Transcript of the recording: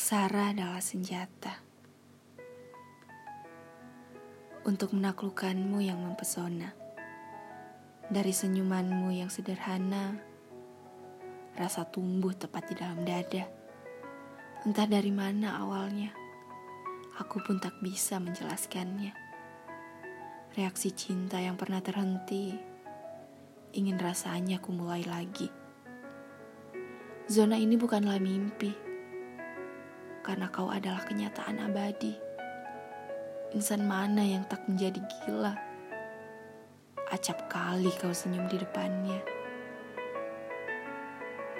Aksara adalah senjata untuk menaklukkanmu yang mempesona. Dari senyumanmu yang sederhana, rasa tumbuh tepat di dalam dada. Entah dari mana awalnya, aku pun tak bisa menjelaskannya. Reaksi cinta yang pernah terhenti, ingin rasanya aku mulai lagi. Zona ini bukanlah mimpi karena kau adalah kenyataan abadi. Insan mana yang tak menjadi gila? Acap kali kau senyum di depannya.